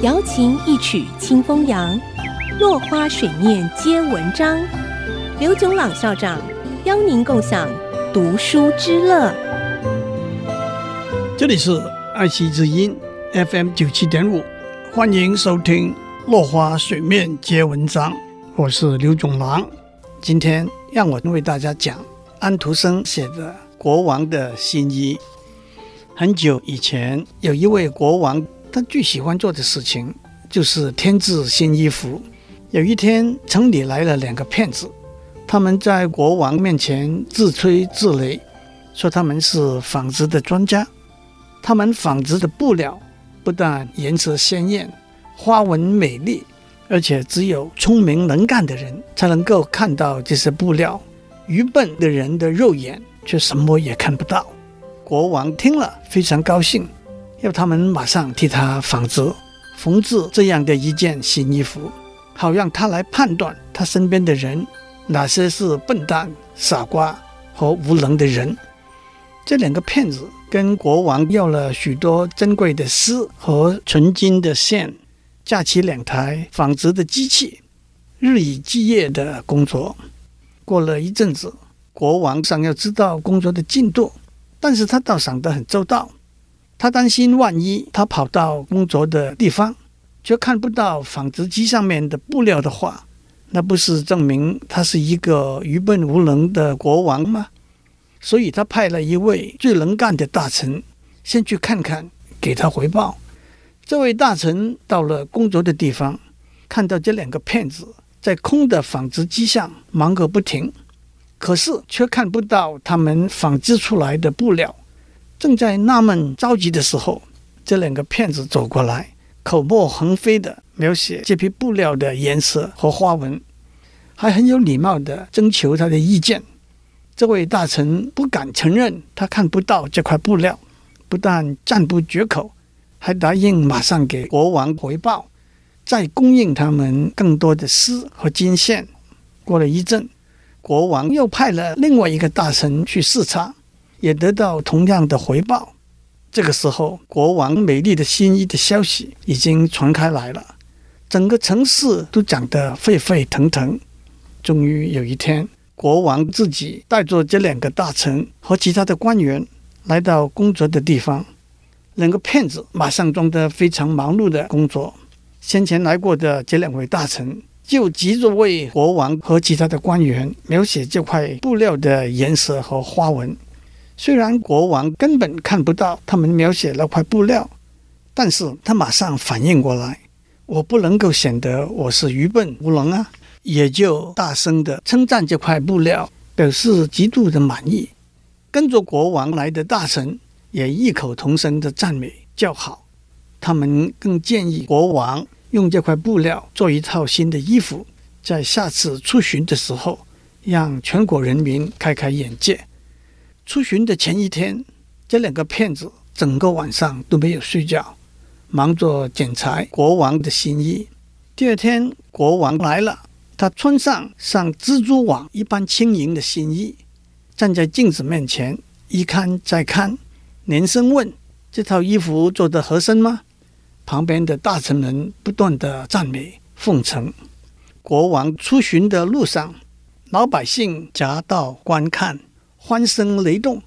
瑶琴一曲清风扬，落花水面皆文章。刘炯朗校长邀您共享读书之乐。这里是爱惜之音 FM 九七点五，欢迎收听《落花水面皆文章》，我是刘炯朗。今天让我为大家讲安徒生写的《国王的新衣》。很久以前，有一位国王，他最喜欢做的事情就是添置新衣服。有一天，城里来了两个骗子。他们在国王面前自吹自擂，说他们是纺织的专家。他们纺织的布料不但颜色鲜艳、花纹美丽，而且只有聪明能干的人才能够看到这些布料，愚笨的人的肉眼却什么也看不到。国王听了非常高兴，要他们马上替他纺织、缝制这样的一件新衣服，好让他来判断他身边的人。哪些是笨蛋、傻瓜和无能的人？这两个骗子跟国王要了许多珍贵的丝和纯金的线，架起两台纺织的机器，日以继夜的工作。过了一阵子，国王想要知道工作的进度，但是他倒想得很周到。他担心万一他跑到工作的地方，却看不到纺织机上面的布料的话。那不是证明他是一个愚笨无能的国王吗？所以他派了一位最能干的大臣先去看看，给他回报。这位大臣到了工作的地方，看到这两个骗子在空的纺织机上忙个不停，可是却看不到他们纺织出来的布料。正在纳闷着急的时候，这两个骗子走过来，口沫横飞的。描写这批布料的颜色和花纹，还很有礼貌地征求他的意见。这位大臣不敢承认他看不到这块布料，不但赞不绝口，还答应马上给国王回报，再供应他们更多的丝和金线。过了一阵，国王又派了另外一个大臣去视察，也得到同样的回报。这个时候，国王美丽的新衣的消息已经传开来了。整个城市都讲得沸沸腾腾。终于有一天，国王自己带着这两个大臣和其他的官员来到工作的地方。两个骗子马上装得非常忙碌的工作。先前来过的这两位大臣就急着为国王和其他的官员描写这块布料的颜色和花纹。虽然国王根本看不到他们描写那块布料，但是他马上反应过来。我不能够显得我是愚笨无能啊，也就大声地称赞这块布料，表示极度的满意。跟着国王来的大臣也异口同声的赞美叫好。他们更建议国王用这块布料做一套新的衣服，在下次出巡的时候，让全国人民开开眼界。出巡的前一天，这两个骗子整个晚上都没有睡觉。忙着剪裁国王的新衣。第二天，国王来了，他穿上像蜘蛛网一般轻盈的新衣，站在镜子面前，一看再看，连声问：“这套衣服做得合身吗？”旁边的大臣们不断地赞美奉承。国王出巡的路上，老百姓夹道观看，欢声雷动，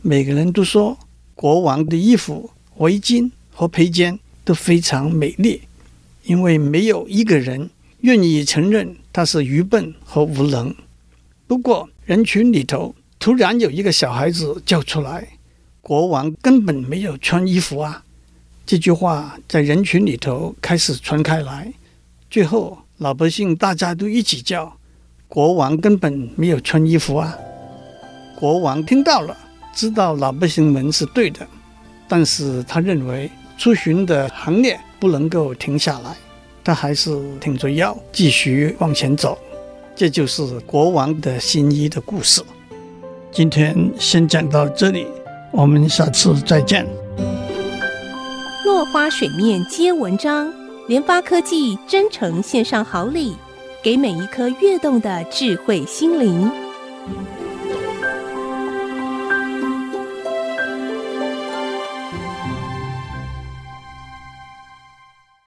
每个人都说：“国王的衣服、围巾。”和披肩都非常美丽，因为没有一个人愿意承认他是愚笨和无能。不过人群里头突然有一个小孩子叫出来：“国王根本没有穿衣服啊！”这句话在人群里头开始传开来，最后老百姓大家都一起叫：“国王根本没有穿衣服啊！”国王听到了，知道老百姓们是对的，但是他认为。出巡的行列不能够停下来，他还是挺着腰继续往前走。这就是国王的新衣的故事。今天先讲到这里，我们下次再见。落花水面皆文章，联发科技真诚献上好礼，给每一颗跃动的智慧心灵。